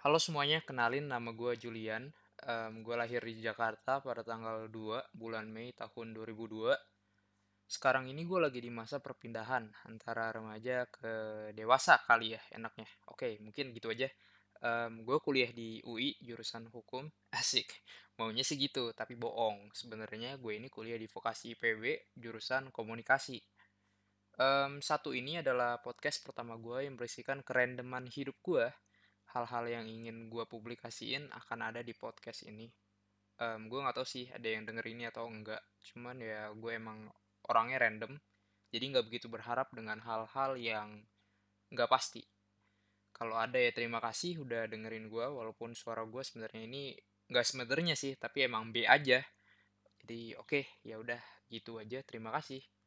Halo semuanya, kenalin nama gue Julian. Em, gue lahir di Jakarta pada tanggal 2 bulan Mei tahun 2002. Sekarang ini gue lagi di masa perpindahan antara remaja ke dewasa kali ya enaknya. Oke, mungkin gitu aja. Em, gue kuliah di UI jurusan hukum. Asik. Maunya sih gitu, tapi bohong. Sebenarnya gue ini kuliah di vokasi IPB jurusan komunikasi. Em, satu ini adalah podcast pertama gue yang berisikan kerandoman hidup gue. Hal-hal yang ingin gue publikasiin akan ada di podcast ini. Em, gue nggak tahu sih ada yang denger ini atau enggak. Cuman ya gue emang orangnya random. Jadi nggak begitu berharap dengan hal-hal yang nggak pasti. Kalau ada ya terima kasih udah dengerin gue. Walaupun suara gue sebenarnya ini nggak sebenarnya sih, tapi emang B aja. Jadi oke, ya udah gitu aja. Terima kasih.